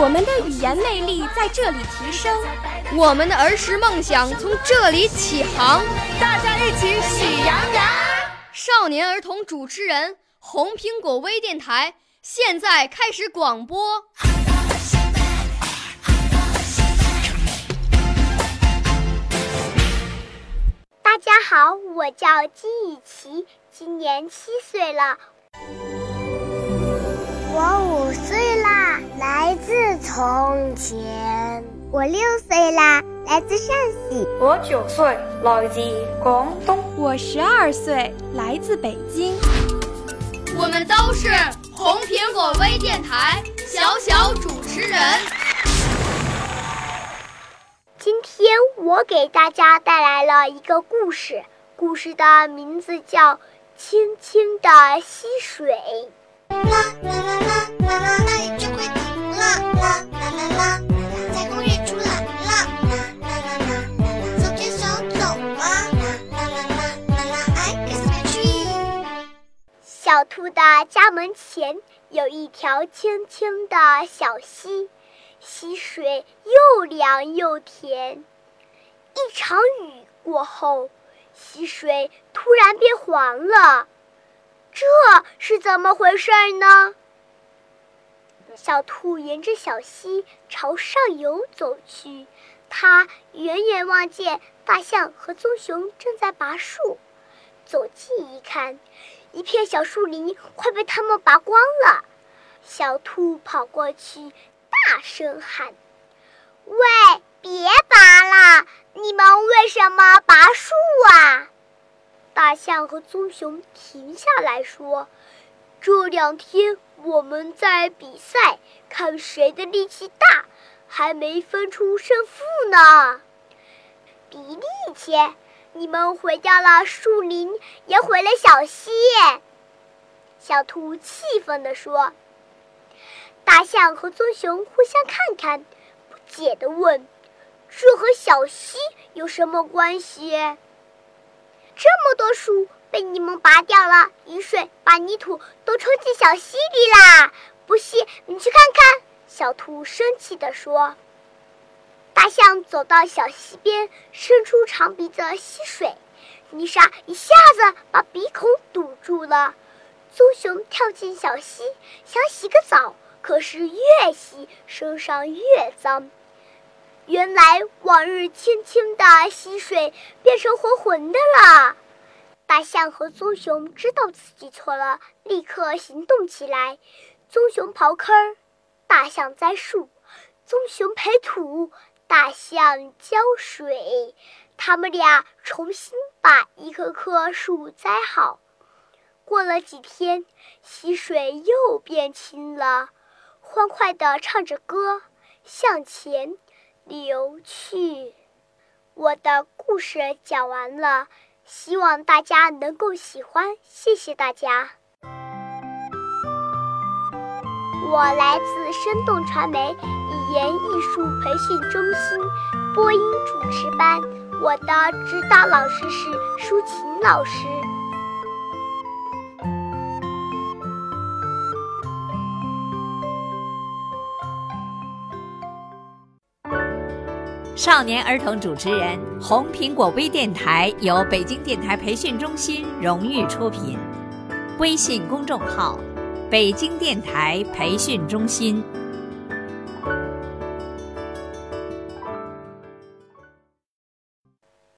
我们的语言魅力在这里提升，我们的儿时梦想从这里起航。大家一起喜羊羊。少年儿童主持人，红苹果微电台现在开始广播。大家好，我叫金雨琪，今年七岁了。我五岁，从前。我六岁啦，来自陕西。我九岁，来自广东。我十二岁，来自北京。我们都是红苹果微电台小小主持人。今天我给大家带来了一个故事，故事的名字叫《轻轻的溪水》。啦啦啦啦啦啦啦，兔的家门前有一条清清的小溪，溪水又凉又甜。一场雨过后，溪水突然变黄了。这是怎么回事呢？小兔沿着小溪朝上游走去，它远远望见大象和棕熊正在拔树。走近一看，一片小树林快被他们拔光了。小兔跑过去，大声喊：“喂，别拔了！你们为什么拔树啊？”大象和棕熊停下来说：“这两天我们在比赛，看谁的力气大，还没分出胜负呢。比力气，你们毁掉了树林，也毁了小溪。”小兔气愤地说。大象和棕熊互相看看，不解地问：“这和小溪有什么关系？”这么多树被你们拔掉了，雨水把泥土都冲进小溪里啦！不信你去看看。小兔生气地说。大象走到小溪边，伸出长鼻子吸水，泥沙一下子把鼻孔堵住了。棕熊跳进小溪，想洗个澡，可是越洗身上越脏。原来往日清清的溪水变成浑浑的了。大象和棕熊知道自己错了，立刻行动起来。棕熊刨坑，大象栽树；棕熊培土，大象浇水。他们俩重新把一棵棵树栽好。过了几天，溪水又变清了，欢快地唱着歌，向前。流去，我的故事讲完了，希望大家能够喜欢，谢谢大家。我来自生动传媒语言培训中心播音主持班，我的指导老师是舒琴老师。少年儿童主持人，红苹果微电台由北京电台培训中心荣誉出品，微信公众号：北京电台培训中心。